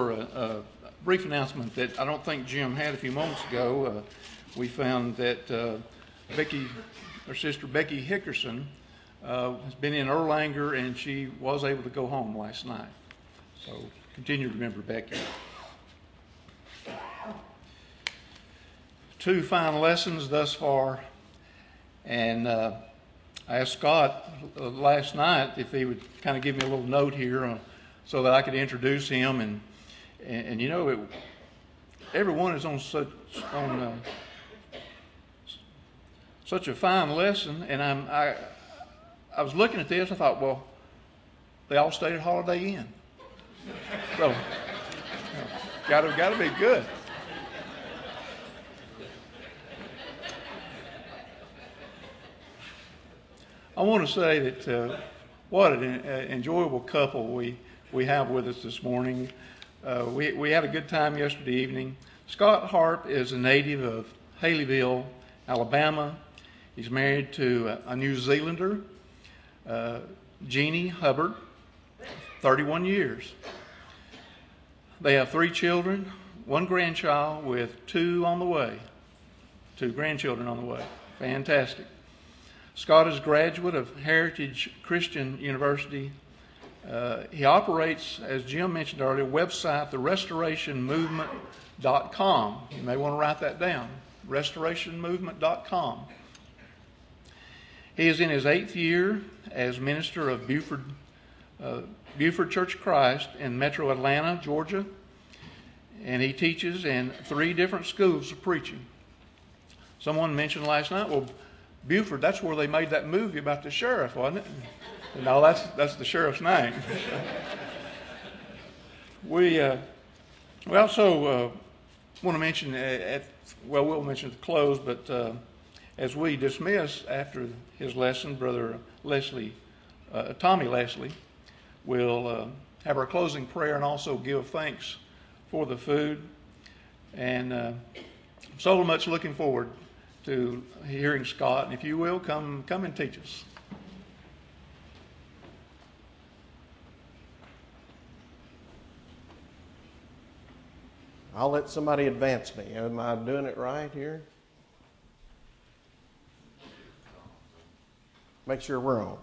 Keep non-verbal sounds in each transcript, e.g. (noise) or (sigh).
For a, a brief announcement that I don't think Jim had a few moments ago, uh, we found that uh, Becky, her sister Becky Hickerson, uh, has been in Erlanger and she was able to go home last night. So continue to remember Becky. Two fine lessons thus far, and uh, I asked Scott uh, last night if he would kind of give me a little note here uh, so that I could introduce him and and, and you know, it, everyone is on such on uh, such a fine lesson, and I'm I I was looking at this. I thought, well, they all stayed at Holiday Inn, so gotta gotta be good. I want to say that uh, what an uh, enjoyable couple we, we have with us this morning. Uh, we, we had a good time yesterday evening. Scott Harp is a native of Haleyville, Alabama. He's married to a, a New Zealander, uh, Jeannie Hubbard, 31 years. They have three children, one grandchild with two on the way, two grandchildren on the way. Fantastic. Scott is a graduate of Heritage Christian University uh, he operates, as Jim mentioned earlier, website, therestorationmovement.com. You may want to write that down, restorationmovement.com. He is in his eighth year as minister of Buford, uh, Buford Church of Christ in metro Atlanta, Georgia, and he teaches in three different schools of preaching. Someone mentioned last night, well, Buford, that's where they made that movie about the sheriff, wasn't it? No, that's, that's the sheriff's name. we, uh, we also uh, want to mention, at, well, we'll mention at the close, but uh, as we dismiss after his lesson, Brother Leslie, uh, Tommy Leslie, will uh, have our closing prayer and also give thanks for the food. And uh, so much looking forward to hearing Scott. And if you will, come, come and teach us. I'll let somebody advance me. Am I doing it right here? Make sure we're on.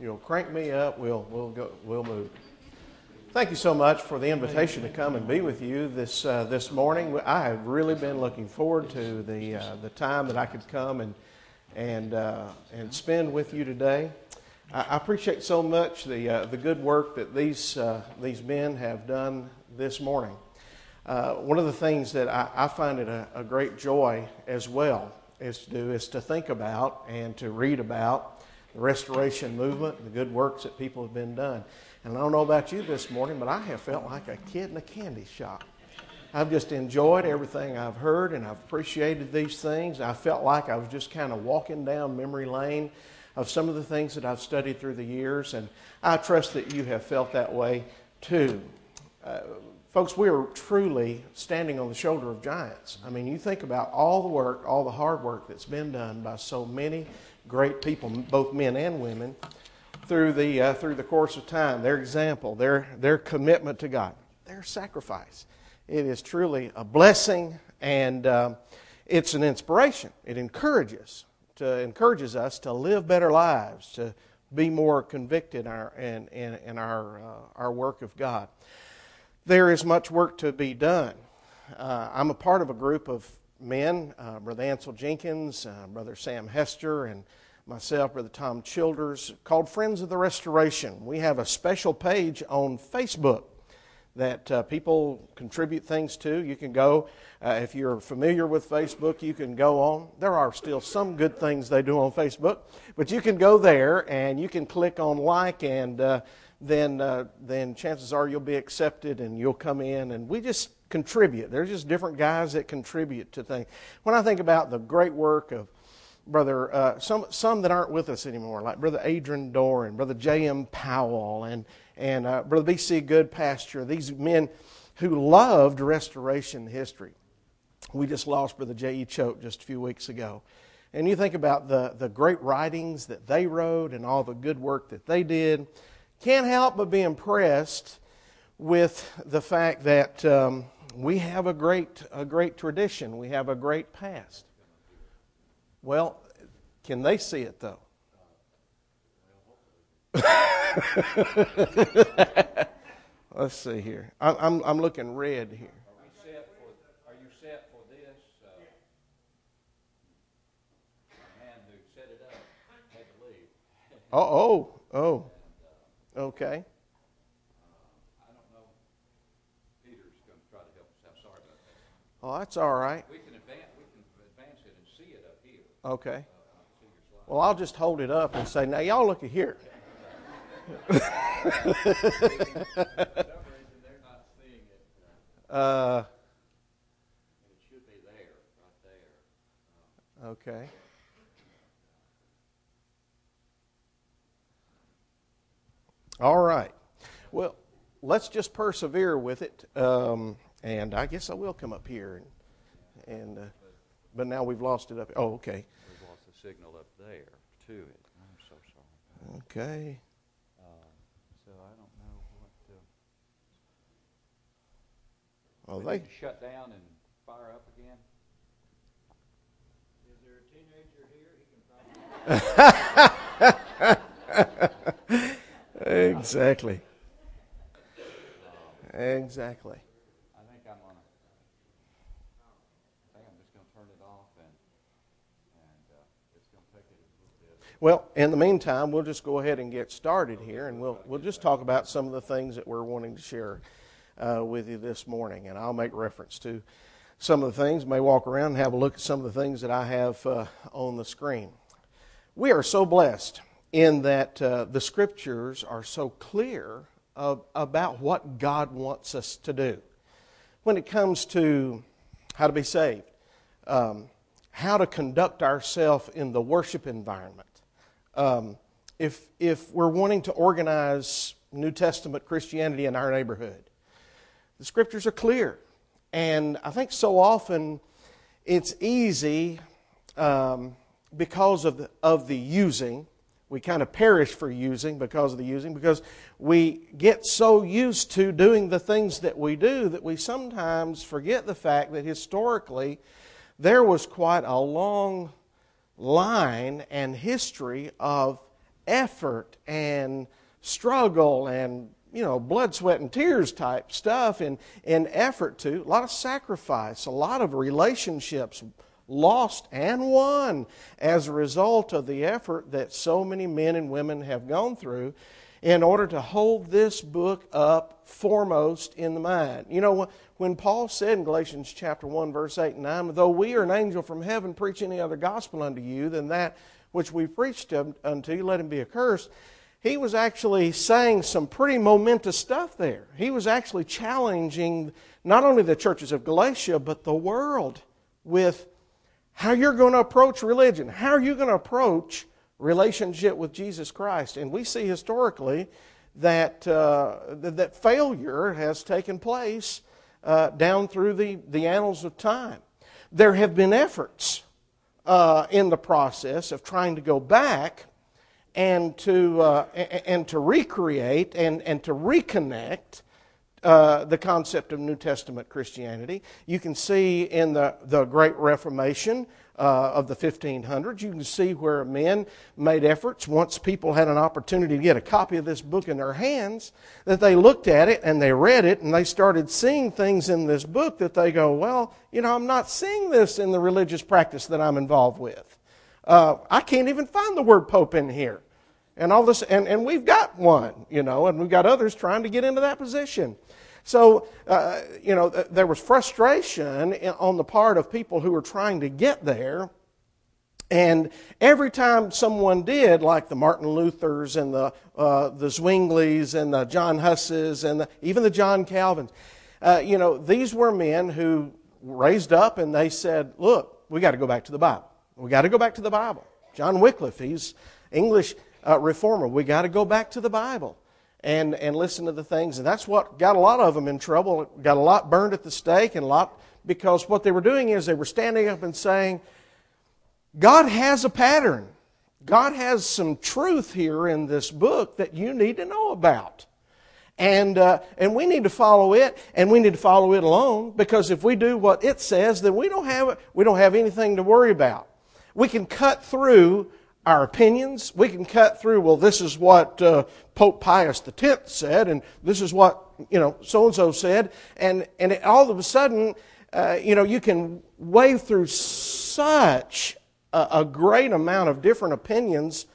You'll crank me up. We'll we'll go. We'll move. Thank you so much for the invitation to come and be with you this uh, this morning. I have really been looking forward to the uh, the time that I could come and and, uh, and spend with you today. I, appreciate so much the, uh, the good work that these, uh, these men have done this morning. Uh, one of the things that I, I find it a, a, great joy as well is to do is to think about and to read about the restoration movement, the good works that people have been done. And I don't know about you this morning, but I have felt like a kid in a candy shop. I've just enjoyed everything I've heard and I've appreciated these things. I felt like I was just kind of walking down memory lane of some of the things that I've studied through the years, and I trust that you have felt that way too. Uh, folks, we are truly standing on the shoulder of giants. I mean, you think about all the work, all the hard work that's been done by so many great people, both men and women, through the, uh, through the course of time. Their example, their, their commitment to God, their sacrifice. It is truly a blessing and uh, it's an inspiration. It encourages to encourages us to live better lives, to be more convicted in our in, in, in our uh, our work of God. There is much work to be done. Uh, I'm a part of a group of men, uh, Brother Ansel Jenkins, uh, Brother Sam Hester, and myself, Brother Tom Childers, called Friends of the Restoration. We have a special page on Facebook that uh, people contribute things to. You can go, uh, if you're familiar with Facebook, you can go on. There are still some good things they do on Facebook, but you can go there and you can click on like, and uh, then, uh, then chances are you'll be accepted and you'll come in. And we just contribute. There's just different guys that contribute to things. When I think about the great work of brother, uh, some some that aren't with us anymore, like brother Adron Doran, brother J.M. Powell, and and uh, Brother B.C. Goodpasture, these men who loved restoration history. We just lost Brother J.E. Choate just a few weeks ago. and you think about the, the great writings that they wrote and all the good work that they did, can't help but be impressed with the fact that um, we have a great, a great tradition, we have a great past. Well, can they see it though? (laughs) (laughs) Let's see here. I'm, I'm, I'm looking red here. Are you set for this? Uh, The man who set it up had to leave. (laughs) Oh, oh, oh. Okay. I don't know. Peter's going to try to help us out. Sorry about that. Oh, that's all right. We can advance, we can advance it and see it up here. Okay. Slide. Well, I'll just hold it up and say, now, y'all look at here. For some reason, they're not seeing it. Uh, It should be there, right there. okay. All right. Well, let's just persevere with it. Um, and I guess I will come up here. And, and uh, but now we've lost it up. Oh, okay. We've lost the signal up there to it. I'm so sorry. Okay. Uh, So I don't know what, uh, Well, they. shut down and fire up again? Is there a teenager here? He can. (laughs) Exactly. Exactly. I think I'm gonna, I think I'm just gonna turn it off and, and, uh, it's gonna take it a little bit. Well, in the meantime, we'll just go ahead and get started here, and we'll we'll just talk about some of the things that we're wanting to share uh, with you this morning, and I'll make reference to some of the things. May walk around and have a look at some of the things that I have uh, on the screen. We are so blessed in that uh, the scriptures are so clear of, about what God wants us to do when it comes to how to be saved, um, how to conduct ourselves in the worship environment. Um, if, if we're wanting to organize New Testament Christianity in our neighborhood, the scriptures are clear. And I think so often it's easy um, because of the, of the using. We kind of perish for using because of the using, because we get so used to doing the things that we do that we sometimes forget the fact that historically there was quite a long line and history of effort and struggle and you know blood sweat and tears type stuff and, and effort to a lot of sacrifice a lot of relationships lost and won as a result of the effort that so many men and women have gone through in order to hold this book up foremost in the mind. You know, when Paul said in Galatians chapter 1, verse 8 and 9, though we are an angel from heaven preach any other gospel unto you than that which we preached unto you, let him be accursed. He was actually saying some pretty momentous stuff there. He was actually challenging not only the churches of Galatia, but the world with how you're going to approach religion. How are you going to approach relationship with Jesus Christ? And we see historically that, uh, that failure has taken place uh, down through the, the annals of time. There have been efforts uh, in the process of trying to go back and to, uh, and to recreate and, and to reconnect uh, the concept of New Testament Christianity. You can see in the, the Great Reformation uh, of the 1500s, you can see where men made efforts once people had an opportunity to get a copy of this book in their hands, that they looked at it and they read it and they started seeing things in this book that they go, well, you know, I'm not seeing this in the religious practice that I'm involved with. Uh, I can't even find the word Pope in here. And all this, and, and we've got one, you know, and we've got others trying to get into that position. So, uh, you know, th- there was frustration on the part of people who were trying to get there. And every time someone did, like the Martin Luthers and the, uh, the Zwinglis and the John Husses and the, even the John Calvins, uh, you know, these were men who raised up and they said, look, we got to go back to the Bible. We got to go back to the Bible. John Wycliffe, he's English uh, reformer. We got to go back to the Bible and, and listen to the things. And that's what got a lot of them in trouble. Got a lot burned at the stake, and a lot because what they were doing is they were standing up and saying, God has a pattern. God has some truth here in this book that you need to know about. And, uh, and we need to follow it, and we need to follow it alone, because if we do what it says, then we don't have, we don't have anything to worry about. We can cut through our opinions. We can cut through, well, this is what uh, Pope Pius X said, and this is what, you know, so and so said. And, and it, all of a sudden, uh, you know, you can wade through such a, a great amount of different opinions,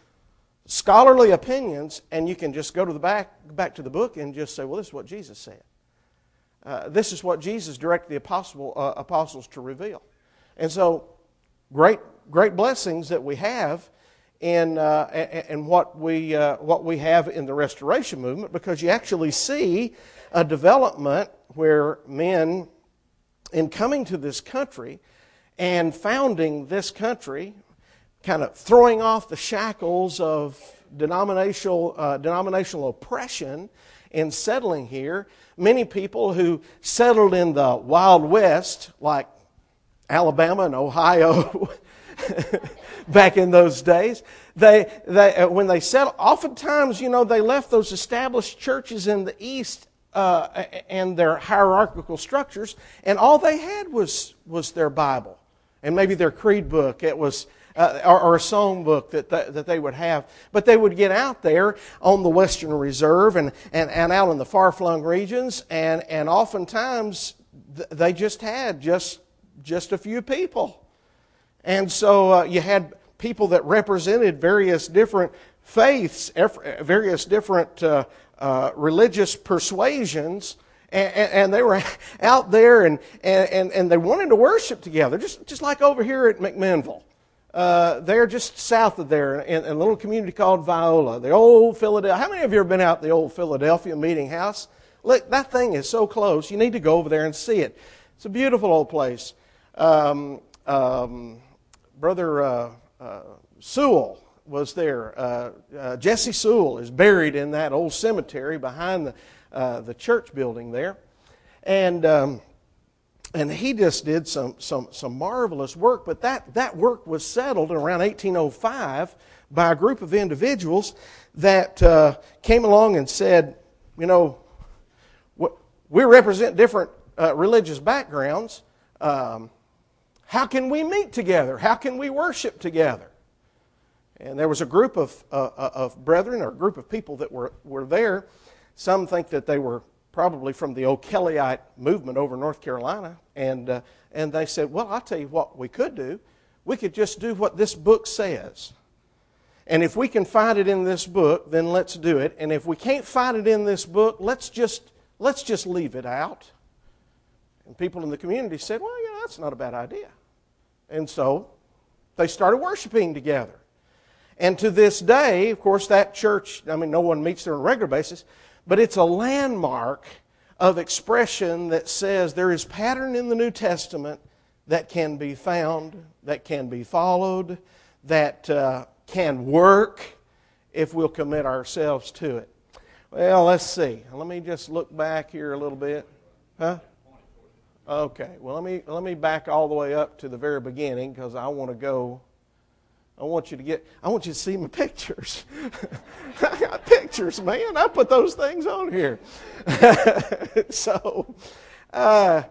scholarly opinions, and you can just go to the back, back to the book and just say, well, this is what Jesus said. Uh, this is what Jesus directed the apostle, uh, apostles to reveal. And so, great, great blessings that we have in, uh, what, we, uh, what we have in the restoration movement because you actually see a development where men, in coming to this country, and founding this country, kind of throwing off the shackles of denominational, uh, denominational oppression and settling here. Many people who settled in the Wild West, like Alabama and Ohio, (laughs) back in those days, they, they, uh, when they settled, oftentimes, you know, they left those established churches in the East uh, and their hierarchical structures, and all they had was, was their Bible and maybe their creed book. It was uh, or, or, a song book that, that, they would have. But they would get out there on the Western Reserve and, and, and out in the far flung regions, and, and oftentimes th- they just had just, just a few people. And so uh, you had people that represented various different faiths, various different uh, uh religious persuasions and, and, they were (laughs) out there and, and, and they wanted to worship together, just, just like over here at McMinnville. Uh, they're just south of there in, a little community called Viola, the old Philadelphia. How many of you have been out the old Philadelphia meeting house? Look, that thing is so close. You need to go over there and see it. It's a beautiful old place. Um, um, Brother uh, uh, Sewell was there. Uh, uh, Jesse Sewell is buried in that old cemetery behind the uh, the church building there. And, um, and he just did some, some, some marvelous work, but that, that work was settled around 1805 by a group of individuals that uh, came along and said, you know, we represent different uh, religious backgrounds. Um, how can we meet together? How can we worship together? And there was a group of, uh, uh of brethren or a group of people that were, were there some think that they were probably from the O'Kellyite movement over North Carolina. And, uh, and they said, Well, I'll tell you what we could do. We could just do what this book says. And if we can find it in this book, then let's do it. And if we can't find it in this book, let's just, let's just leave it out. And people in the community said, Well, yeah, that's not a bad idea. And so they started worshiping together. And to this day, of course, that church, I mean, no one meets there on a regular basis, but it's a landmark of expression that says there is pattern in the New Testament that can be found, that can be followed, that uh, can work if we'll commit ourselves to it. Well, let's see. Let me just look back here a little bit. Huh? Okay. Well, let me let me back all the way up to the very beginning because I want to go I want you to get, I want you to see my pictures. (laughs) I got pictures, man. I put those things on here. (laughs) so, uh,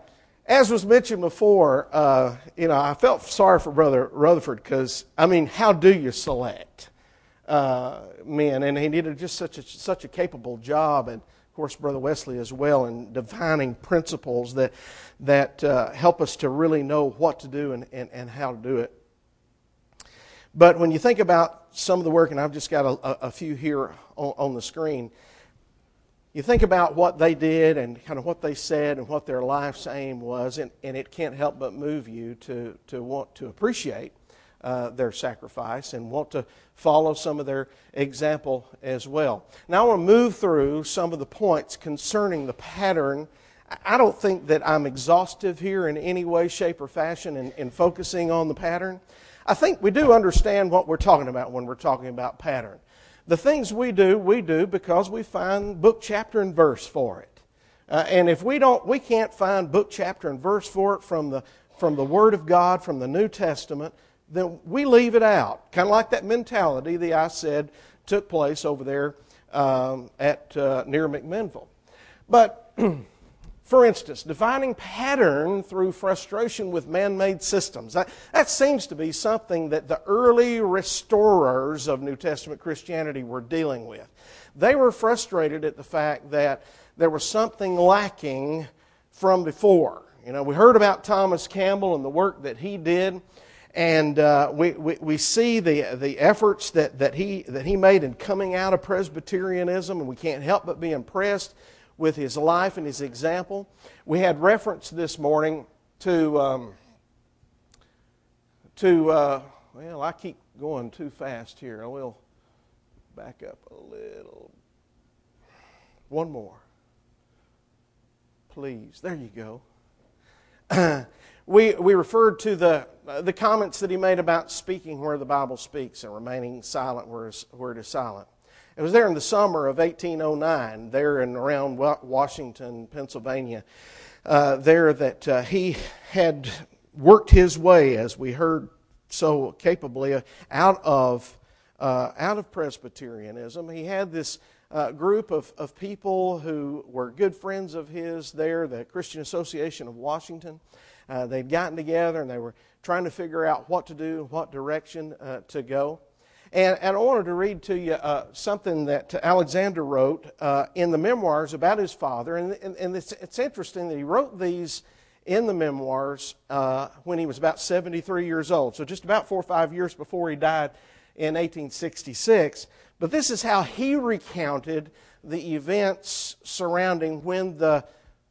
as was mentioned before, uh, you know, I felt sorry for Brother Rutherford because, I mean, how do you select uh, men? And he did just such a, such a capable job, and of course, Brother Wesley as well, in defining principles that, that uh, help us to really know what to do and, and, and how to do it. But when you think about some of the work, and I've just got a, a few here on, on, the screen, you think about what they did and kind of what they said and what their life's aim was, and, and it can't help but move you to, to want to appreciate uh, their sacrifice and want to follow some of their example as well. Now, I want to move through some of the points concerning the pattern. I don't think that I'm exhaustive here in any way, shape, or fashion in, in focusing on the pattern. I think we do understand what we're talking about when we're talking about pattern. The things we do, we do because we find book, chapter, and verse for it. Uh, and if we don't, we can't find book, chapter, and verse for it from the, from the Word of God, from the New Testament, then we leave it out. Kind of like that mentality that I said took place over there um, at uh, near McMinnville. But (clears throat) for instance, defining pattern through frustration with man made systems. That, that seems to be something that the early restorers of New Testament Christianity were dealing with. They were frustrated at the fact that there was something lacking from before. You know, we heard about Thomas Campbell and the work that he did, and uh, we, we, we, see the, the efforts that, that, he, that he made in coming out of Presbyterianism, and we can't help but be impressed with his life and his example. We had reference this morning to, um, to uh, well, I keep going too fast here. I will back up a little. One more. Please. There you go. (clears throat) we, we referred to the, uh, the comments that he made about speaking where the Bible speaks and remaining silent where, where it is silent. It was there in the summer of 1809, there in around Washington, Pennsylvania, uh, there that uh, he had worked his way, as we heard so capably, uh, out of uh, out of Presbyterianism. He had this uh, group of, of people who were good friends of his there, the Christian Association of Washington. Uh, they'd gotten together and they were trying to figure out what to do, what direction to go. And, and I wanted to read to you uh, something that Alexander wrote uh, in the memoirs about his father. And, and, and it's, it's, interesting that he wrote these in the memoirs uh, when he was about 73 years old. So just about four or five years before he died in 1866. But this is how he recounted the events surrounding when the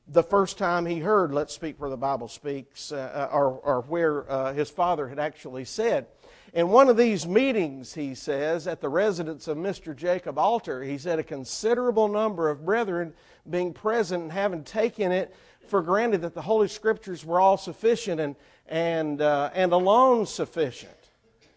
the first time he heard, let's speak where the Bible speaks, uh, or, or where uh, his father had actually said, in one of these meetings, he says, at the residence of Mr. Jacob Alter, he said a considerable number of brethren being present and having taken it for granted that the Holy Scriptures were all sufficient and, and, uh, and alone sufficient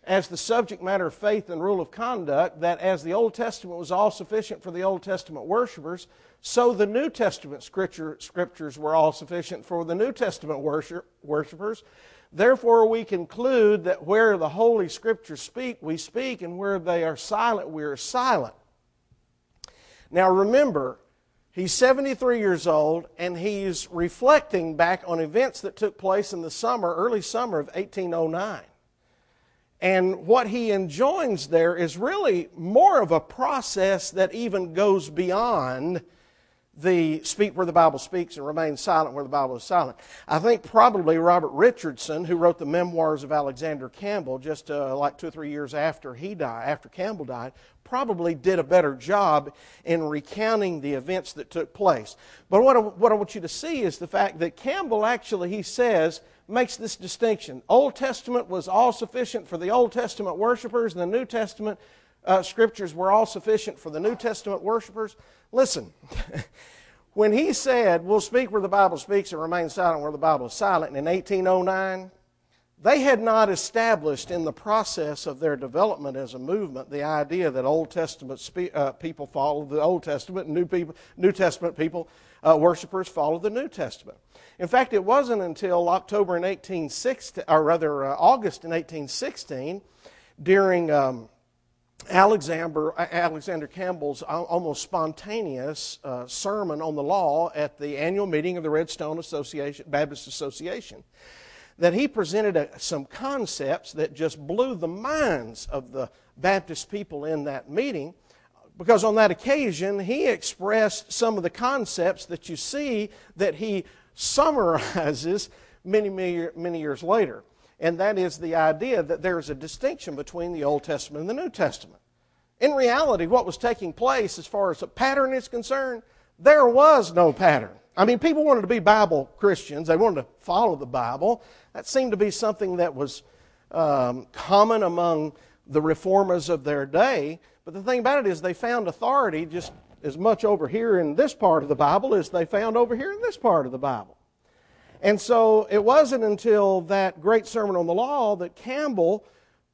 as the subject matter of faith and rule of conduct, that as the Old Testament was all sufficient for the Old Testament worshippers, so the New Testament scripture, scriptures were all sufficient for the New Testament worship, worshippers. Therefore, we conclude that where the Holy Scriptures speak, we speak, and where they are silent, we are silent. Now, remember, he's 73 years old, and he's reflecting back on events that took place in the summer, early summer of 1809. And what he enjoins there is really more of a process that even goes beyond the speak where the Bible speaks and remain silent where the Bible is silent. I think probably Robert Richardson, who wrote the memoirs of Alexander Campbell just uh, like two or three years after he died, after Campbell died, probably did a better job in recounting the events that took place. But what I, what I want you to see is the fact that Campbell actually, he says, makes this distinction. Old Testament was all sufficient for the Old Testament worshippers, and the New Testament uh, scriptures were all sufficient for the New Testament worshippers. Listen, (laughs) when he said, We'll speak where the Bible speaks and remain silent where the Bible is silent in 1809, they had not established in the process of their development as a movement the idea that Old Testament spe- uh, people follow the Old Testament and New, people, New Testament people, uh, worshippers, follow the New Testament. In fact, it wasn't until October in 1816, or rather uh, August in 1816, during um, Alexander, Alexander Campbell's almost spontaneous uh, sermon on the law at the annual meeting of the Redstone Association, Baptist Association that he presented a, some concepts that just blew the minds of the Baptist people in that meeting because on that occasion he expressed some of the concepts that you see that he summarizes many, many, many years later and that is the idea that there is a distinction between the Old Testament and the New Testament. In reality, what was taking place as far as a pattern is concerned, there was no pattern. I mean, people wanted to be Bible Christians, they wanted to follow the Bible. That seemed to be something that was um, common among the reformers of their day. But the thing about it is, they found authority just as much over here in this part of the Bible as they found over here in this part of the Bible. And so it wasn't until that great sermon on the law that Campbell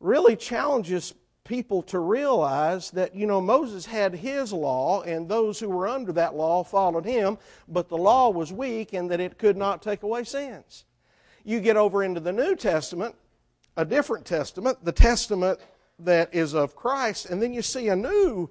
really challenges people to realize that, you know, Moses had his law and those who were under that law followed him, but the law was weak and that it could not take away sins. You get over into the New Testament, a different testament, the testament that is of Christ, and then you see a new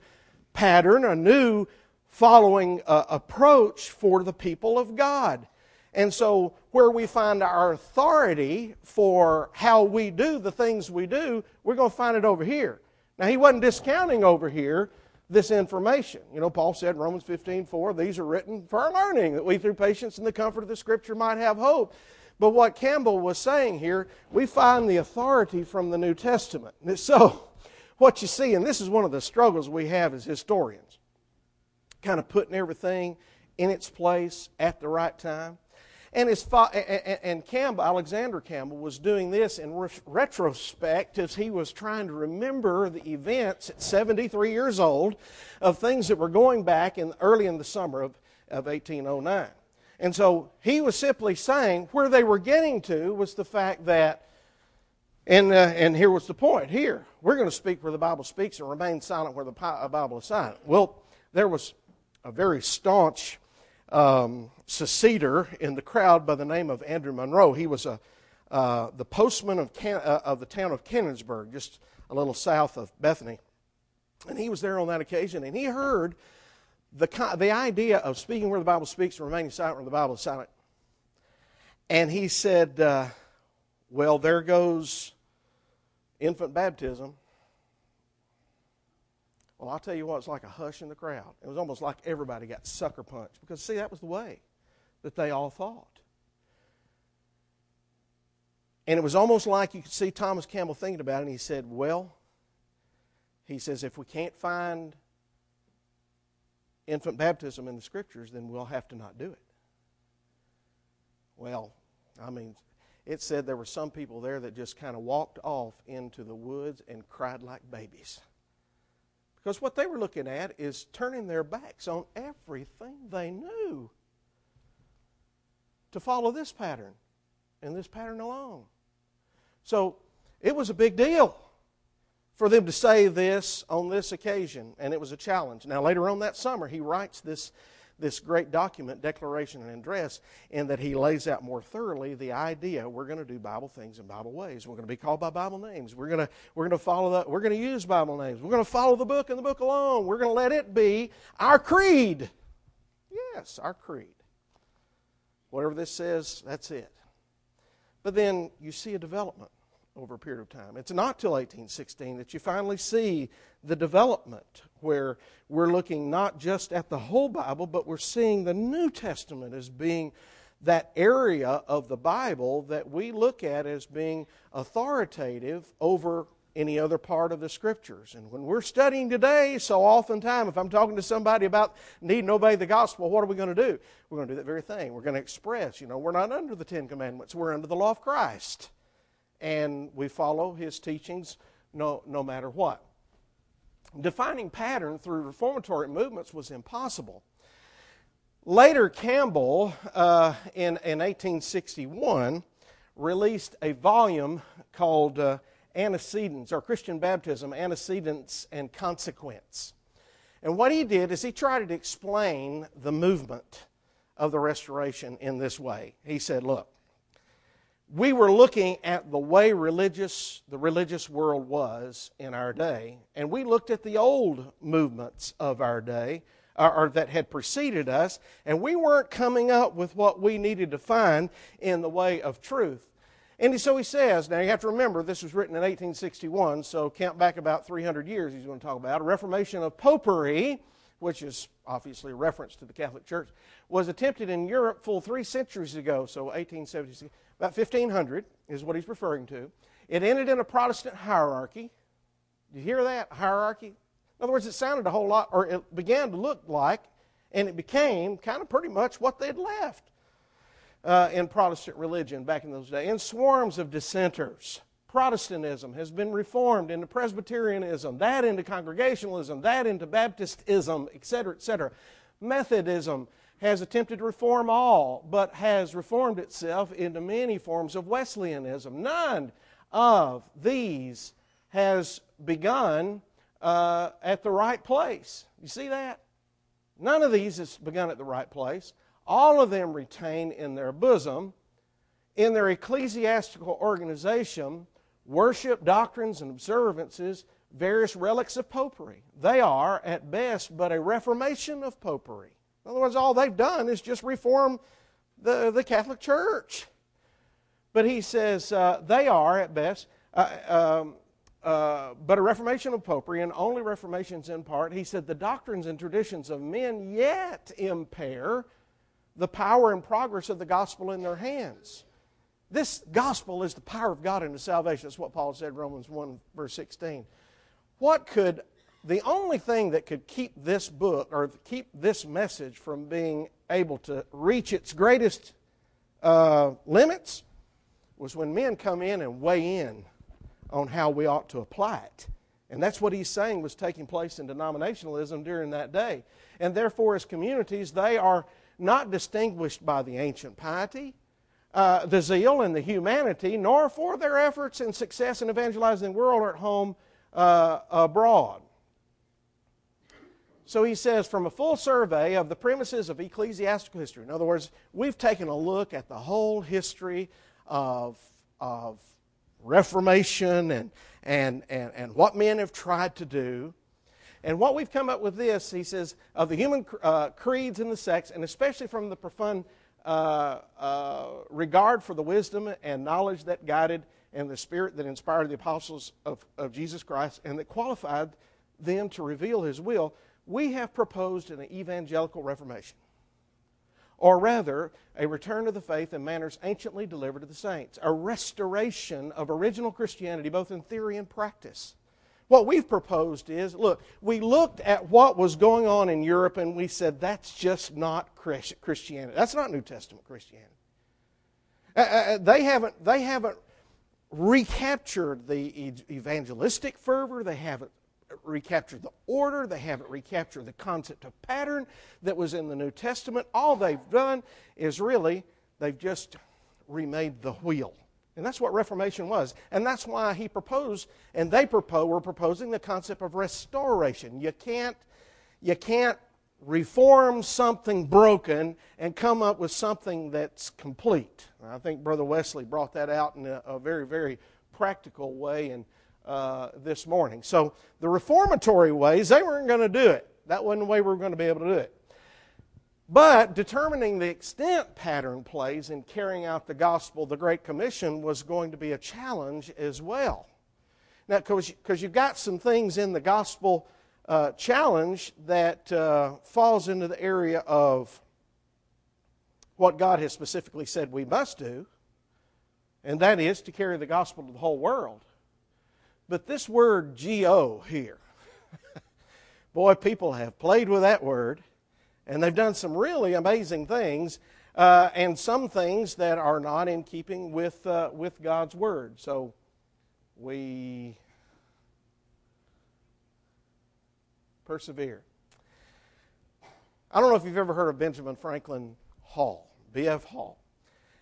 pattern, a new following uh, approach for the people of God. And so, where we find our authority for how we do the things we do, we're going to find it over here. Now, he wasn't discounting over here this information. You know, Paul said in Romans 15 4, these are written for our learning, that we through patience and the comfort of the Scripture might have hope. But what Campbell was saying here, we find the authority from the New Testament. (laughs) So, what you see, and this is one of the struggles we have as historians, kind of putting everything in its place at the right time. And, his fa- and Campbell, Alexander Campbell, was doing this in re- retrospect as he was trying to remember the events at 73 years old of things that were going back in early in the summer of, of 1809. And so he was simply saying where they were getting to was the fact that, and, uh, and here was the point here, we're going to speak where the Bible speaks and remain silent where the Bible is silent. Well, there was a very staunch um, seceder in the crowd by the name of Andrew Munro. He was a, uh, the postman of, Can- uh, of the town of Canonsburg, just a little south of Bethany. And he was there on that occasion, and he heard the, the idea of speaking where the Bible speaks and remaining silent where the Bible is silent. And he said, uh, Well, there goes infant baptism. Well, I'll tell you what, it's like a hush in the crowd. It was almost like everybody got sucker punched because, see, that was the way that they all thought. And it was almost like you could see Thomas Campbell thinking about it, and he said, Well, he says, if we can't find infant baptism in the scriptures, then we'll have to not do it. Well, I mean, it said there were some people there that just kind of walked off into the woods and cried like babies. Because what they were looking at is turning their backs on everything they knew to follow this pattern and this pattern alone. So it was a big deal for them to say this on this occasion, and it was a challenge. Now, later on that summer, he writes this this great document, Declaration and Address, in that he lays out more thoroughly the idea we're going to do Bible things in Bible ways. We're going to be called by Bible names. We're going to, we're going to follow that. We're going to use Bible names. We're going to follow the book and the book alone. We're going to let it be our creed. Yes, our creed. Whatever this says, that's it. But then you see a development over a period of time. It's not till 1816 that you finally see the development where we're looking not just at the whole Bible, but we're seeing the New Testament as being that area of the Bible that we look at as being authoritative over any other part of the Scriptures. And when we're studying today, so oftentimes, if I'm talking to somebody about needing to obey the gospel, what are we going to do? We're going to do that very thing. We're going to express, you know, we're not under the Ten Commandments, we're under the law of Christ and we follow his teachings no, no matter what. Defining pattern through reformatory movements was impossible. Later, Campbell, uh, in, in 1861, released a volume called uh, Antecedents, or Christian Baptism, Antecedents and Consequence. And what he did is he tried to explain the movement of the Restoration in this way. He said, Look, we were looking at the way religious the religious world was in our day and we looked at the old movements of our day or, or, that had preceded us and we weren't coming up with what we needed to find in the way of truth and so he says now you have to remember this was written in 1861 so count back about 300 years he's going to talk about a reformation of popery which is obviously a reference to the catholic church was attempted in europe full three centuries ago so 1876 about 1500 is what he's referring to. It ended in a Protestant hierarchy. Did you hear that? Hierarchy? In other words, it sounded a whole lot, or it began to look like, and it became kind of pretty much what they'd left uh, in Protestant religion back in those days. In swarms of dissenters. Protestantism has been reformed into Presbyterianism, that into Congregationalism, that into Baptistism, etc., etc. Methodism has attempted to reform all, but has reformed itself into many forms of Wesleyanism. None of these has begun uh, at the right place. You see that? None of these has begun at the right place. All of them retain in their bosom, in their ecclesiastical organization, worship, doctrines, and observances, various relics of popery. They are, at best, but a reformation of popery. In other words, all they've done is just reform the, the Catholic Church. But he says uh, they are, at best, uh, um, uh, but a reformation of popery, and only reformations in part. He said the doctrines and traditions of men yet impair the power and progress of the gospel in their hands. This gospel is the power of God into salvation. That's what Paul said, Romans 1, verse 16. What could, the only thing that could keep this book or keep this message from being able to reach its greatest uh, limits was when men come in and weigh in on how we ought to apply it. And that's what he's saying was taking place in denominationalism during that day. And therefore, as communities, they are not distinguished by the ancient piety, uh, the zeal, and the humanity, nor for their efforts and success in evangelizing the world or at home uh, abroad. So he says, from a full survey of the premises of ecclesiastical history, in other words, we've taken a look at the whole history of, of Reformation and, and, and, and what men have tried to do. And what we've come up with this, he says, of the human uh, creeds and the sects, and especially from the profound uh, uh, regard for the wisdom and knowledge that guided and the spirit that inspired the apostles of, of Jesus Christ and that qualified them to reveal his will, we have proposed an evangelical reformation or rather, a return to the faith in manners anciently delivered to the saints, a restoration of original Christianity, both in theory and practice. What we've proposed is look, we looked at what was going on in Europe and we said that's just not Christianity. That's not New Testament Christianity. Uh, uh, uh, they, haven't, they haven't recaptured the evangelistic fervor, they haven't recaptured the order, they haven't recaptured the concept of pattern that was in the New Testament. All they've done is really, they've just remade the wheel. And that's what Reformation was. And that's why he proposed, and they propose, were proposing the concept of restoration. You can't, you can't reform something broken and come up with something that's complete. I think Brother Wesley brought that out in a, a very, very practical way and uh, this morning. So the reformatory ways, they weren't going to do it. That wasn't the way we were going to be able to do it. But determining the extent pattern plays in carrying out the gospel, the Great Commission, was going to be a challenge as well. Now, because you've got some things in the gospel uh, challenge that uh, falls into the area of what God has specifically said we must do, and that is to carry the gospel to the whole world. But this word G-O here, (laughs) boy, people have played with that word, and they've done some really amazing things, uh, and some things that are not in keeping with, uh, with God's word. So we persevere. I don't know if you've ever heard of Benjamin Franklin Hall, B.F. Hall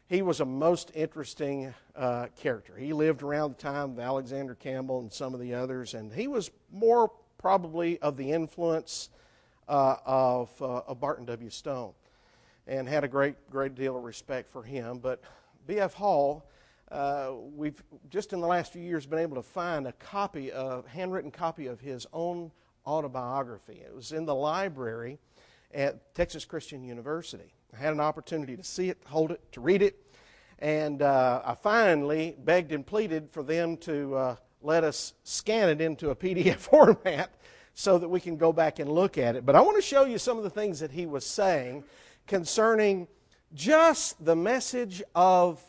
he was a most interesting uh, character. He lived around the time of Alexander Campbell and some of the others, and he was more probably of the influence uh, of, uh, of Barton W. Stone and had a great, great deal of respect for him. But B.F. Hall, uh, we've just in the last few years been able to find a copy of, handwritten copy of his own autobiography. It was in the library at Texas Christian University. I had an opportunity to see it, hold it, to read it, and uh, I finally begged and pleaded for them to uh, let us scan it into a PDF (laughs) format so that we can go back and look at it. But I want to show you some of the things that he was saying concerning just the message of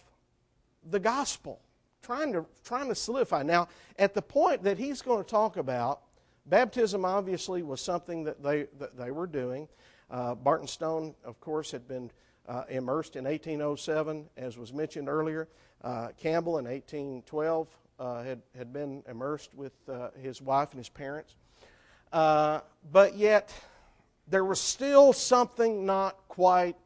the gospel, trying to, trying to solidify. Now, at the point that he's going to talk about, baptism obviously was something that they, that they were doing. Uh, Barton Stone, of course, had been uh, immersed in 1807, as was mentioned earlier. Uh, Campbell in 1812 uh, had, had been immersed with uh, his wife and his parents. Uh, but yet, there was still something not quite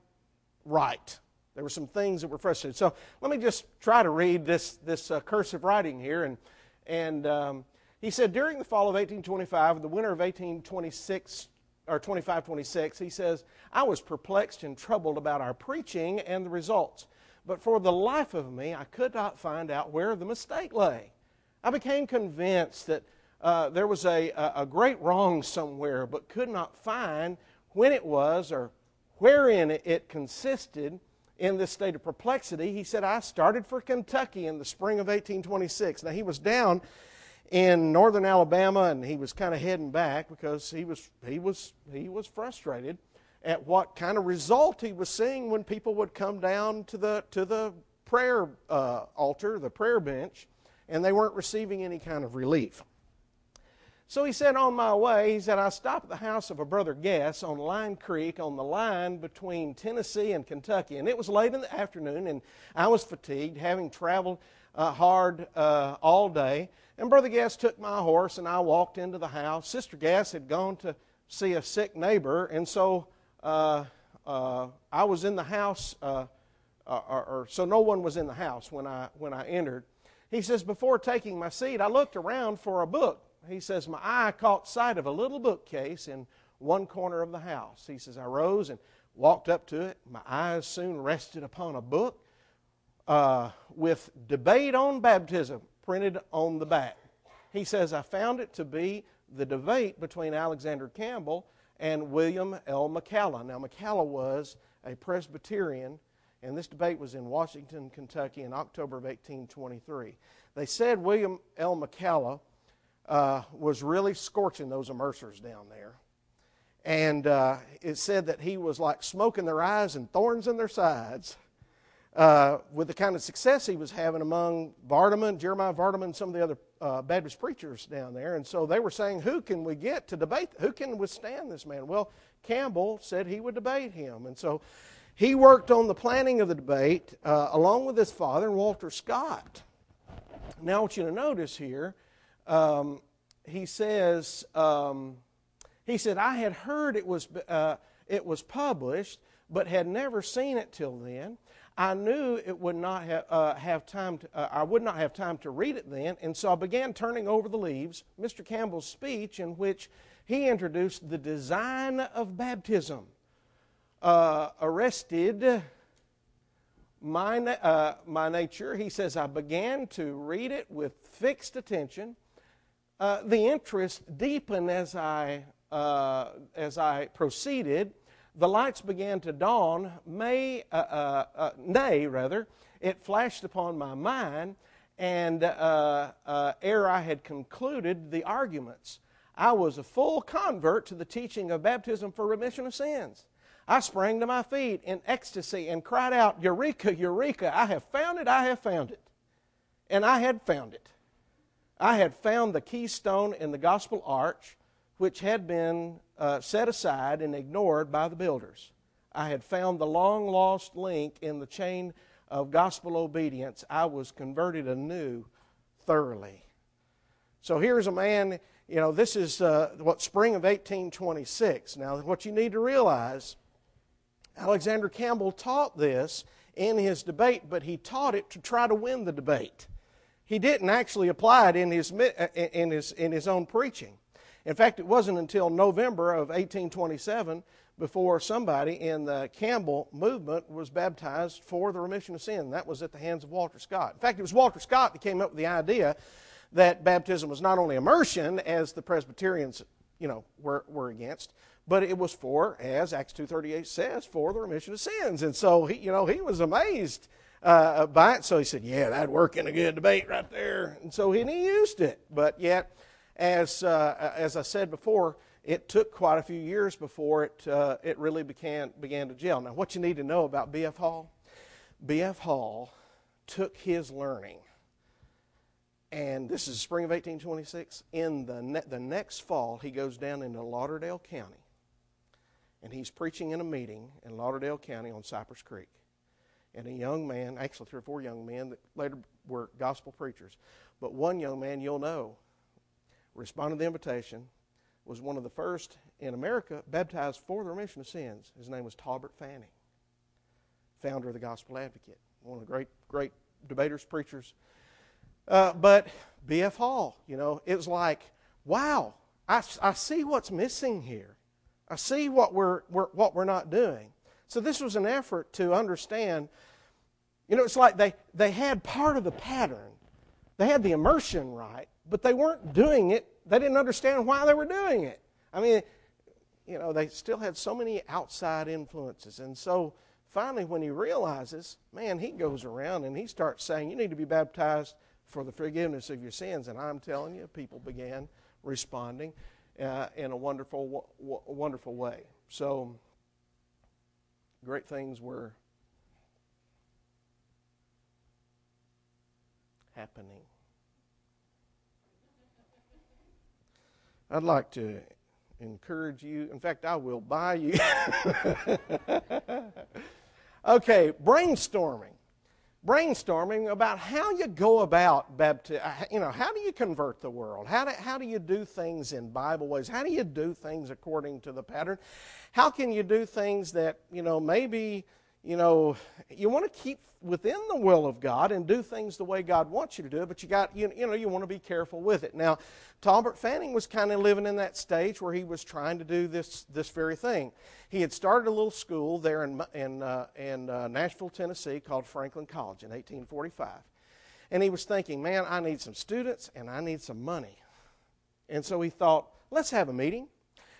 right. There were some things that were frustrated. So let me just try to read this, this cursive writing here. And, and um, he said, during the fall of 1825 the winter of 1826, or 25, 26, he says, I was perplexed and troubled about our preaching and the results. But for the life of me, I could not find out where the mistake lay. I became convinced that uh, there was a, a great wrong somewhere, but could not find when it was or wherein it consisted in this state of perplexity. He said, I started for Kentucky in the spring of 1826. Now, he was down in northern Alabama and he was kind of heading back because he was, he was, he was frustrated at what kind of result he was seeing when people would come down to the, to the prayer uh, altar, the prayer bench, and they weren't receiving any kind of relief. So he said, on my way, he said, I stopped at the house of a brother Guess on Line Creek on the line between Tennessee and Kentucky. And it was late in the afternoon, and I was fatigued, having traveled uh, hard uh, all day. And Brother Guess took my horse, and I walked into the house. Sister Guess had gone to see a sick neighbor, and so uh, uh I was in the house, uh, or, or so no one was in the house when I, when I entered. He says, Before taking my seat, I looked around for a book he says, My eye caught sight of a little bookcase in one corner of the house. He says, I rose and walked up to it. My eyes soon rested upon a book uh, with debate on baptism printed on the back. He says, I found it to be the debate between Alexander Campbell and William L. McCalla. Now, McCalla was a Presbyterian, and this debate was in Washington, Kentucky in October of 1823. They said William L. McCalla uh, was really scorching those immersers down there. And uh, it said that he was like smoke in their eyes and thorns in their sides uh, with the kind of success he was having among Vardeman, Jeremiah Vardeman, some of the other uh, Baptist preachers down there. And so they were saying, Who can we get to debate? Who can withstand this man? Well, Campbell said he would debate him. And so he worked on the planning of the debate uh, along with his father and Walter Scott. Now, I want you to notice here um, he says, um, he said, I had heard it was, uh, it was published, but had never seen it till then. I knew it would not have, uh, have time to, uh, I would not have time to read it then, and so I began turning over the leaves, Mr. Campbell's speech in which he introduced the design of baptism. Uh, arrested my, uh, my nature. He says, I began to read it with fixed attention uh, the interest deepened as I, uh, as I proceeded. The lights began to dawn. May, uh, uh, nay, rather, it flashed upon my mind, and ere I had concluded the arguments, I was a full convert to the teaching of baptism for remission of sins. I sprang to my feet in ecstasy and cried out, Eureka, Eureka, I have found it, I have found it. And I had found it. I had found the keystone in the gospel arch, which had been uh, set aside and ignored by the builders. I had found the long lost link in the chain of gospel obedience. I was converted anew thoroughly. So here's a man, you know, this is uh, what spring of 1826. Now, what you need to realize, Alexander Campbell taught this in his debate, but he taught it to try to win the debate. He didn't actually apply it in his, uh, in his, in his own preaching. In fact, it wasn't until November of 1827 before somebody in the Campbell movement was baptized for the remission of sin. That was at the hands of Walter Scott. In fact, it was Walter Scott that came up with the idea that baptism was not only immersion, as the Presbyterians, you know, were, were against, but it was for, as Acts 2.38 says, for the remission of sins. And so, he, you know, he was amazed uh, by it. So he said, Yeah, that'd work in a good debate right there. And so he, and he used it. But yet, as, uh, as I said before, it took quite a few years before it, uh, it really began, began to gel. Now, what you need to know about B.F. Hall B.F. Hall took his learning, and this is the spring of 1826. In the, ne- the next fall, he goes down into Lauderdale County, and he's preaching in a meeting in Lauderdale County on Cypress Creek and a young man, actually three or four young men that later were gospel preachers. But one young man you'll know responded to the invitation, was one of the first in America baptized for the remission of sins. His name was Tolbert Fanning, founder of the Gospel Advocate, one of the great, great debaters, preachers. Uh, but B.F. Hall, you know, it was like, wow, I, I see what's missing here. I see what we're, we're, what we're not doing. So this was an effort to understand. You know, it's like they, they had part of the pattern, they had the immersion right, but they weren't doing it. They didn't understand why they were doing it. I mean, you know, they still had so many outside influences. And so finally, when he realizes, man, he goes around and he starts saying, You need to be baptized for the forgiveness of your sins. And I'm telling you, people began responding uh, in a wonderful, w- wonderful way. So, great things were happening. I'd like to encourage you. In fact, I will buy you. (laughs) okay, brainstorming. Brainstorming about how you go about baptism. Uh, you know, how do you convert the world? How do, how do you do things in Bible ways? How do you do things according to the pattern? How can you do things that, you know, maybe you know, you want to keep within the will of God and do things the way God wants you to do it, but you got, you, you know, you want to be careful with it. Now, Tolbert Fanning was kind of living in that stage where he was trying to do this, this very thing. He had started a little school there in, in, uh, in uh, Nashville, Tennessee called Franklin College in 1845. And he was thinking, man, I need some students and I need some money. And so he thought, let's have a meeting.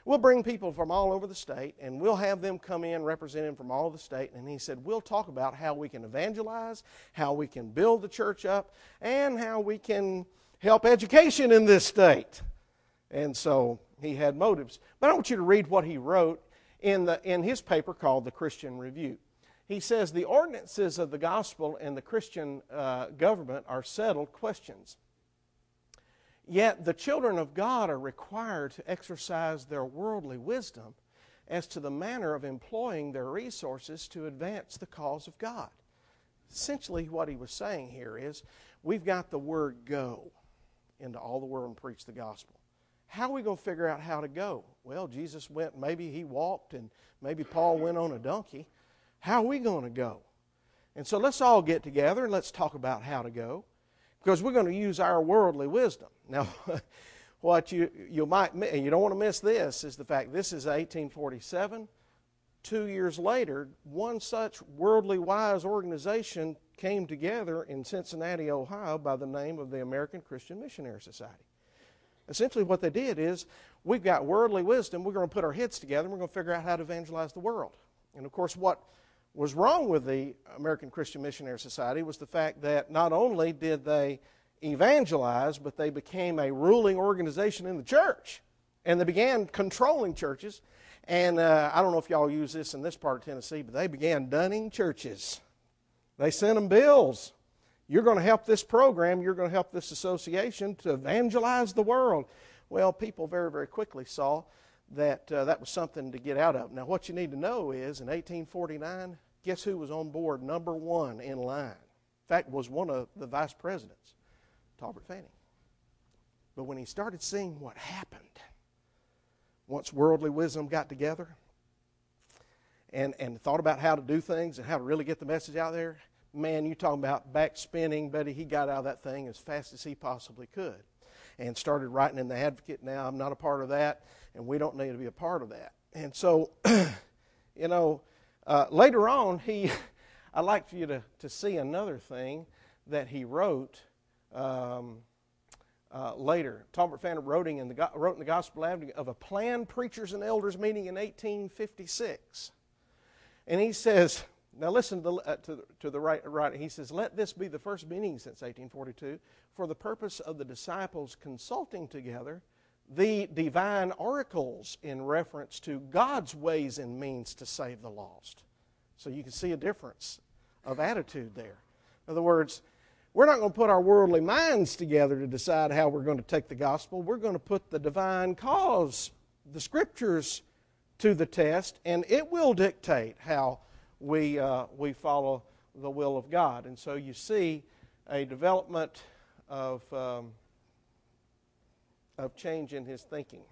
We'll bring people from all over the state and we'll have them come in representing from all the state. And he said, We'll talk about how we can evangelize, how we can build the church up, and how we can help education in this state. And so he had motives. But I want you to read what he wrote in, the, in his paper called The Christian Review. He says, The ordinances of the gospel and the Christian uh, government are settled questions. Yet the children of God are required to exercise their worldly wisdom as to the manner of employing their resources to advance the cause of God. Essentially, what he was saying here is we've got the word go into all the world and preach the gospel. How are we going to figure out how to go? Well, Jesus went, maybe he walked, and maybe Paul went on a donkey. How are we going to go? And so let's all get together and let's talk about how to go because we're going to use our worldly wisdom. (laughs) Now, what you, you might, and you don't want to miss this, is the fact this is 1847. Two years later, one such worldly wise organization came together in Cincinnati, Ohio, by the name of the American Christian Missionary Society. Essentially, what they did is we've got worldly wisdom, we're going to put our heads together, and we're going to figure out how to evangelize the world. And of course, what was wrong with the American Christian Missionary Society was the fact that not only did they evangelize, but they became a ruling organization in the church. And they began controlling churches. And uh, I don't know if y'all use this in this part of Tennessee, but they began dunning churches. They sent them bills. You're going to help this program, you're going to help this association to evangelize the world. Well, people very, very quickly saw that uh, that was something to get out of. Now, what you need to know is in 1849, guess who was on board number one in line? In fact, was one of the vice presidents, Tolbert Fanning. But when he started seeing what happened once worldly wisdom got together and, and thought about how to do things and how to really get the message out there, man, you talking about back spinning, buddy, he got out of that thing as fast as he possibly could and started writing in the Advocate. Now I'm not a part of that, and we don't need to be a part of that. And so, (clears throat) you know, uh, later on, he, (laughs) I'd like for you to, to see another thing that he wrote um, uh, later. Tolbert Fanning wrote in, the, wrote in the Gospel of a planned preachers and elders meeting in 1856. And he says, now listen to the, uh, to, to the right, right. He says, Let this be the first meeting since 1842 for the purpose of the disciples consulting together the divine oracles in reference to God's ways and means to save the lost. So you can see a difference of attitude there. In other words, we're not going to put our worldly minds together to decide how we're going to take the gospel. We're going to put the divine cause, the scriptures, to the test, and it will dictate how we, uh, we follow the will of God. And so you see a development of, um, of change in his thinking.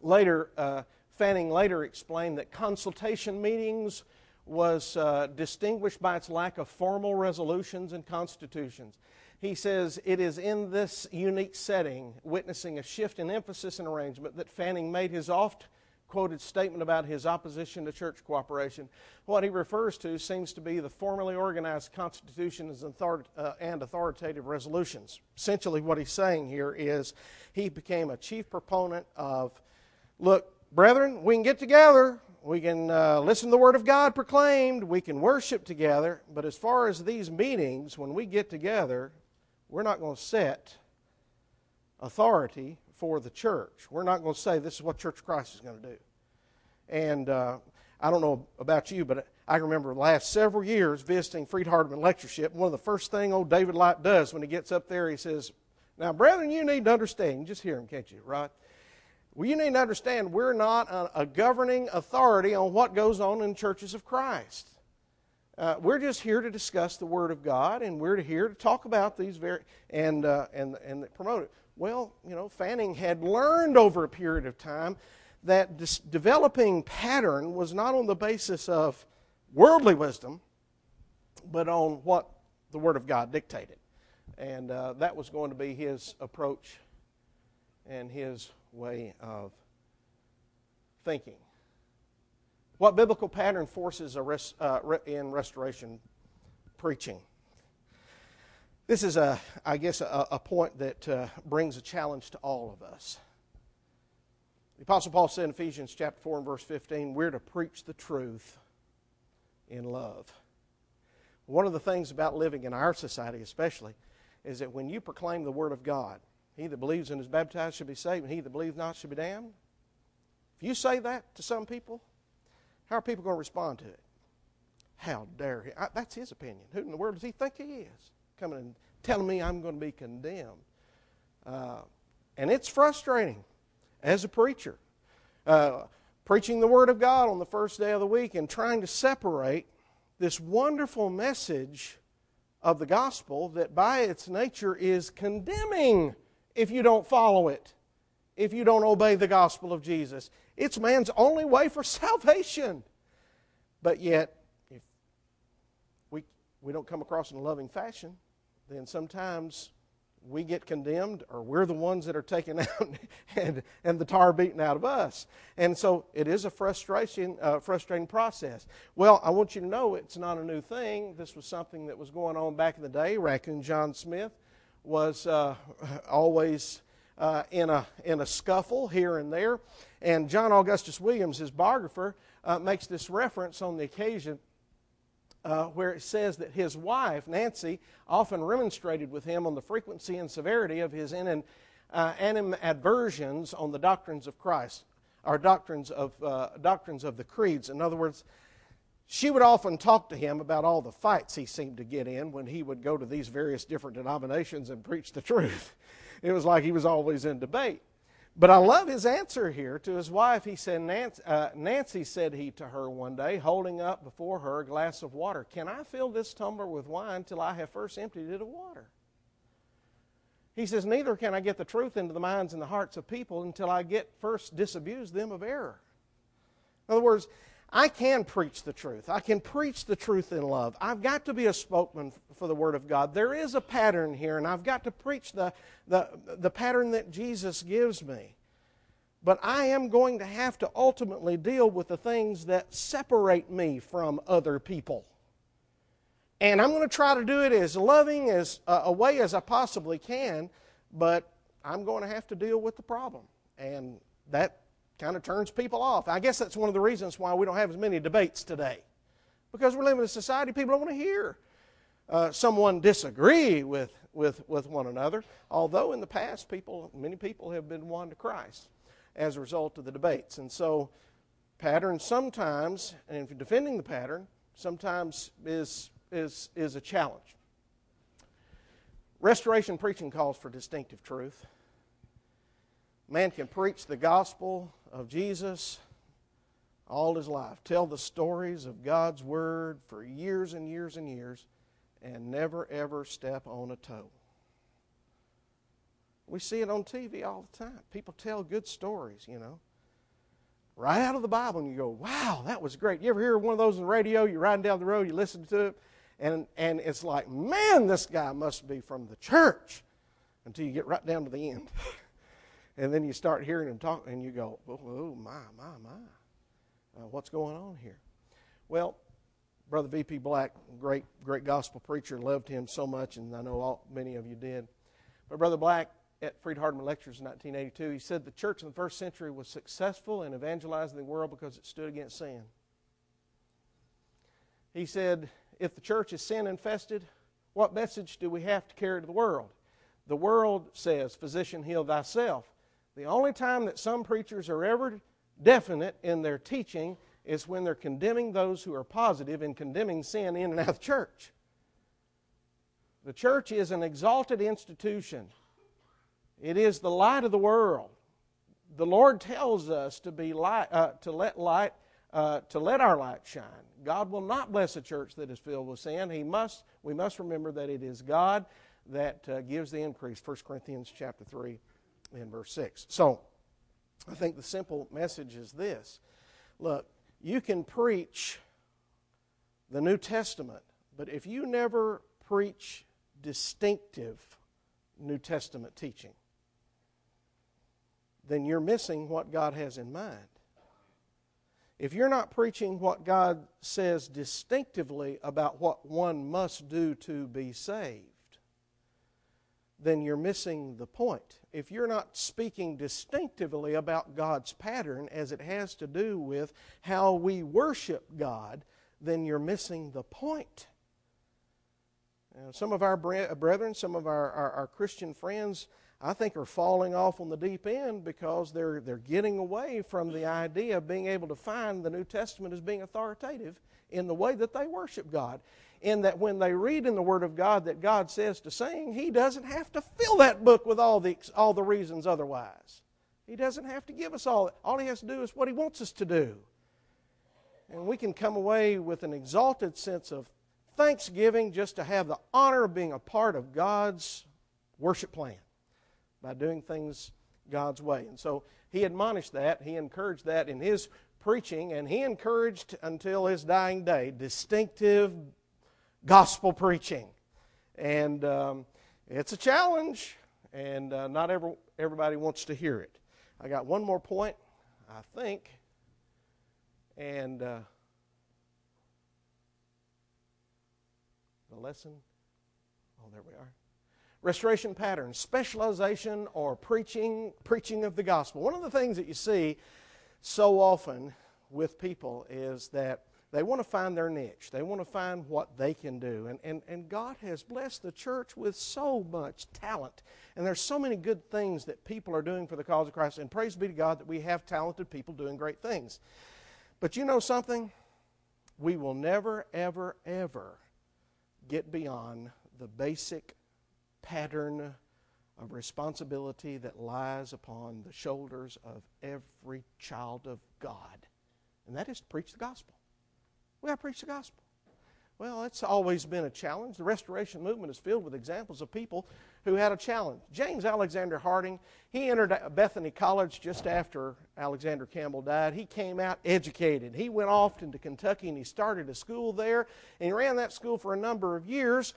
Later, uh, Fanning later explained that consultation meetings was uh, distinguished by its lack of formal resolutions and constitutions. He says it is in this unique setting, witnessing a shift in emphasis and arrangement, that Fanning made his oft quoted statement about his opposition to church cooperation. What he refers to seems to be the formally organized constitutions uh, and authoritative resolutions. Essentially, what he's saying here is he became a chief proponent of look, brethren, we can get together, we can uh, listen to the Word of God proclaimed, we can worship together, but as far as these meetings, when we get together, we're not going to set authority for the church. We're not going to say this is what Church of Christ is going to do. And uh, I don't know about you, but I remember the last several years visiting Freed Hardeman Lectureship. One of the first thing old David Light does when he gets up there, he says, Now, brethren, you need to understand. You just hear him, can't you, right? Well, you need to understand we're not a, a governing authority on what goes on in churches of Christ. Uh, we're just here to discuss the Word of God, and we're here to talk about these very and uh, and and promote it. Well, you know, Fanning had learned over a period of time that this developing pattern was not on the basis of worldly wisdom, but on what the Word of God dictated, and uh, that was going to be his approach and his way of thinking. What biblical pattern forces res, uh, in restoration preaching? This is, a, I guess, a, a point that uh, brings a challenge to all of us. The Apostle Paul said in Ephesians chapter 4 and verse 15, we're to preach the truth in love. One of the things about living in our society, especially, is that when you proclaim the Word of God, he that believes and is baptized shall be saved, and he that believes not shall be damned. If you say that to some people, how are people going to respond to it? How dare he? I, that's his opinion. Who in the world does he think he is? Coming and telling me I'm going to be condemned. Uh, and it's frustrating as a preacher. Uh, preaching the Word of God on the first day of the week and trying to separate this wonderful message of the gospel that by its nature is condemning if you don't follow it, if you don't obey the gospel of Jesus. It's man's only way for (laughs) salvation. But yet, if we, we don't come across in a loving fashion, then sometimes we get condemned or we're the ones that are taken (laughs) out and, and the tar beaten out of us. And so it is a frustration, uh, frustrating process. Well, I want you to know it's not a new thing. This was something that was going on back in the day. Raccoon John Smith was uh, always uh, in, a, in a scuffle here and there. And John Augustus Williams, his biographer, uh, makes this reference on the occasion uh, where it says that his wife, Nancy, often remonstrated with him on the frequency and severity of his in, uh, animadversions on the doctrines of Christ, or doctrines of, uh, doctrines of the creeds. In other words, she would often talk to him about all the fights he seemed to get in when he would go to these various different denominations and preach the truth. (laughs) It was like he was always in debate. But I love his answer here to his wife. He said, Nancy, uh, Nancy, said he to her one day, holding up before her a glass of water, Can I fill this tumbler with wine till I have first emptied it of water? He says, Neither can I get the truth into the minds and the hearts of people until I get first disabuse them of error. In other words, I can preach the truth. I can preach the truth in love. I've got to be a spokesman for the Word of God. There is a pattern here, and I've got to preach the, the, the pattern that Jesus gives me. But I am going to have to ultimately deal with the things that separate me from other people. And I'm going to try to do it as loving as uh, a way as I possibly can, but I'm going to have to deal with the problem. And that kind of turns people off. I guess that's one of the reasons why we don't have as many debates today. Because we live in a society, people don't want to hear uh, someone disagree with, with, with one another. Although in the past, people, many people have been won to Christ as a result of the debates. And so, pattern sometimes, and defending the pattern, sometimes is, is, is a challenge. Restoration preaching calls for distinctive truth. Man can preach the gospel of Jesus all his life, tell the stories of God's Word for years and years and years, and never ever step on a toe. We see it on TV all the time. People tell good stories, you know. Right out of the Bible, and you go, wow, that was great. You ever hear one of those on the radio? You're riding down the road, you listen to it, and, and it's like, man, this guy must be from the church until you get right down to the end. (laughs) and then you start hearing them talk, and you go, oh, oh my, my, my. Uh, what's going on here? Well, Brother V.P. Black, great, great gospel preacher, loved him so much, and I know all, many of you did. But Brother Black, at Freed Hardeman Lectures in 1982, he said the church in the first century was successful in evangelizing the world because it stood against sin. He said, if the church is sin infested, what message do we have to carry to the world? The world says, Physician, heal thyself. The only time that some preachers are ever definite in their teaching is when they're condemning those who are positive and condemning sin in and out of the church. The church is an exalted institution, it is the light of the world. The Lord tells us to, be light, uh, to let light. Uh, to let our light shine. God will not bless a church that is filled with sin. He must, we must remember that it is God that uh, gives the increase. 1 Corinthians chapter 3 in verse 6. So I think the simple message is this look, you can preach the New Testament, but if you never preach distinctive New Testament teaching, then you're missing what God has in mind. If you're not preaching what God says distinctively about what one must do to be saved, then you're missing the point. If you're not speaking distinctively about God's pattern as it has to do with how we worship God, then you're missing the point. Now, some of our uh, brethren, some of our, our, our Christian friends, I think are falling off on the deep end because they're, they're getting away from the idea of being able to find the New Testament as being authoritative in the way that they worship God. In that when they read in the Word of God that God says to sing, He doesn't have to fill that book with all the, all the reasons otherwise. He doesn't have to give us all. All He has to do is what He wants us to do. And we can come away with an exalted sense of thanksgiving just to have the honor of being a part of God's worship plan by doing things God's way. And so he admonished that, he encouraged that in his preaching, and he encouraged until his dying day distinctive gospel preaching. And um, it's a challenge, and uh, not every, everybody wants to hear it. I got one more point, I think, and uh, the lesson. Oh, there we are restoration patterns, specialization or preaching, preaching of the gospel. One of the things that you see so often with people is that they want to find their niche. They want to find what they can do. And, and, and God has blessed the church with so much talent. And there's so many good things that people are doing for the cause of Christ. And praise be to God that we have talented people doing great things. But you know something? We will never, ever, ever get beyond the basic pattern of responsibility that lies upon the shoulders of every child of God, and that is to preach the gospel. We have to preach the gospel. Well, it's always been a challenge. The restoration movement is filled with examples of people who had a challenge. James Alexander Harding, he entered Bethany College just after Alexander Campbell died. He came out educated. He went off into Kentucky and he started a school there, and he ran that school for a number of years.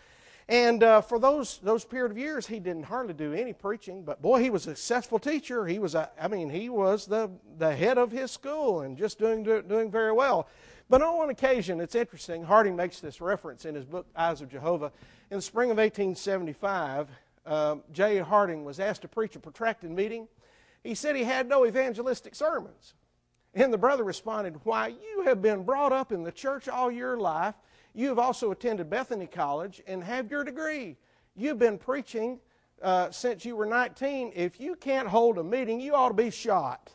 And uh, for those those period of years, he didn't hardly do any preaching. But boy, he was a successful teacher. He was, a, I mean, he was the the head of his school and just doing doing very well. But on one occasion, it's interesting. Harding makes this reference in his book Eyes of Jehovah. In the spring of 1875, uh, J. Harding was asked to preach a protracted meeting. He said he had no evangelistic sermons. And the brother responded, Why, you have been brought up in the church all your life. You have also attended Bethany College and have your degree. You've been preaching uh, since you were 19. If you can't hold a meeting, you ought to be shot.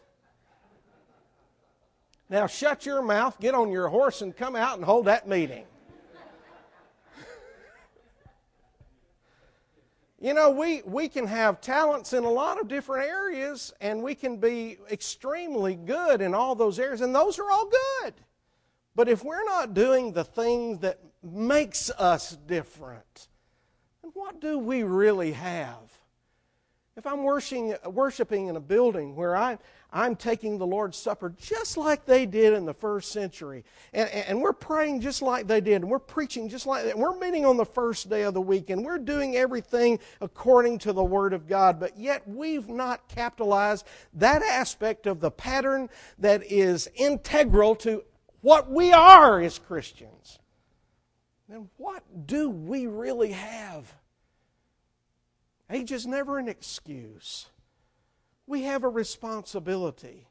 Now shut your mouth, get on your horse, and come out and hold that meeting. (laughs) You know, we, we can have talents in a lot of different areas, and we can be extremely good in all those areas, and those are all good. But if we're not doing the things that makes us different, then what do we really have? if I'm worshiping, worshiping in a building where I, I'm taking the Lord's Supper just like they did in the first century, and, and we're praying just like they did, and we're preaching just like that, we're meeting on the first day of the week, and we're doing everything according to the Word of God, but yet we've not capitalized that aspect of the pattern that is integral to what we are as Christians, then what do we really have? Age is never an excuse. We have a responsibility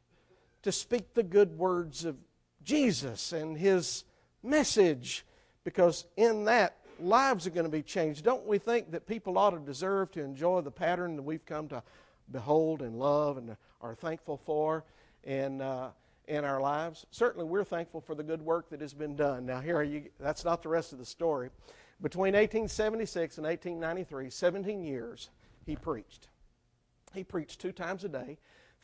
to speak the good words of Jesus and His message because in that, lives are going to be changed. Don't we think that people ought to deserve to enjoy the pattern that we've come to behold and love and are thankful for in, uh, in our lives? Certainly, we're thankful for the good work that has been done. Now, here you, that's not the rest of the story. Between 1876 and 1893, 17 years, he preached. He preached two times a day,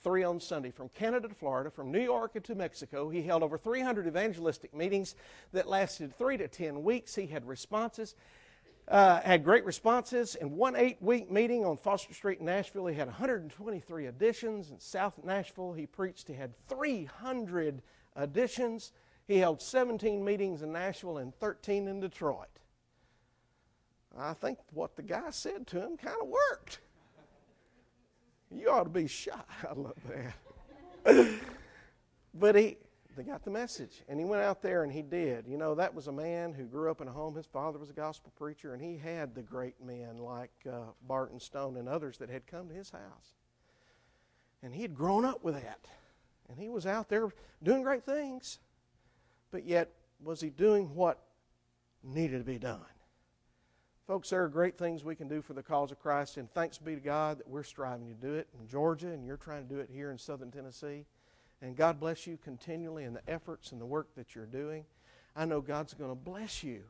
three on Sunday, from Canada to Florida, from New York to Mexico. He held over 300 evangelistic meetings that lasted three to ten weeks. He had responses. Uh, had great responses. In one eight week meeting on Foster Street in Nashville, he had 123 additions. In South Nashville, he preached, he had 300 additions. He held 17 meetings in Nashville and 13 in Detroit. I think what the guy said to him kind of worked. You ought to be shot. (laughs) I love that. but he, they got the message, and he went out there and he did. You know, that was a man who grew up in a home. His father was a gospel preacher, and he had the great men like uh, Barton Stone and others that had come to his house. And he had grown up with that. And he was out there doing great things. But yet, was he doing what needed to be done? Folks, there are great things we can do for the cause of Christ, and thanks be to God that we're striving to do it in Georgia, and you're trying to do it here in southern Tennessee. And God bless you continually in the efforts and the work that you're doing. I know God's going to bless you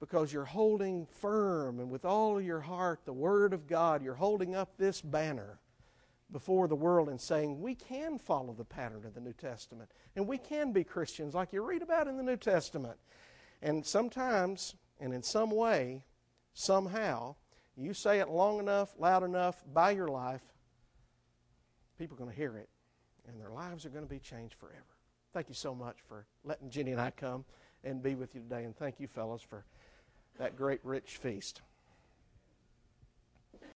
because you're holding firm and with all your heart the Word of God. You're holding up this banner before the world and saying, we can follow the pattern of the New Testament, and we can be Christians like you read about in the New Testament. And sometimes, and in some way, somehow, you say it long enough, loud enough, by your life, people are going to hear it, and their lives are going to be changed forever. Thank you so much for letting Jenny and I come and be with you today, and thank you, fellows, for that great, rich feast.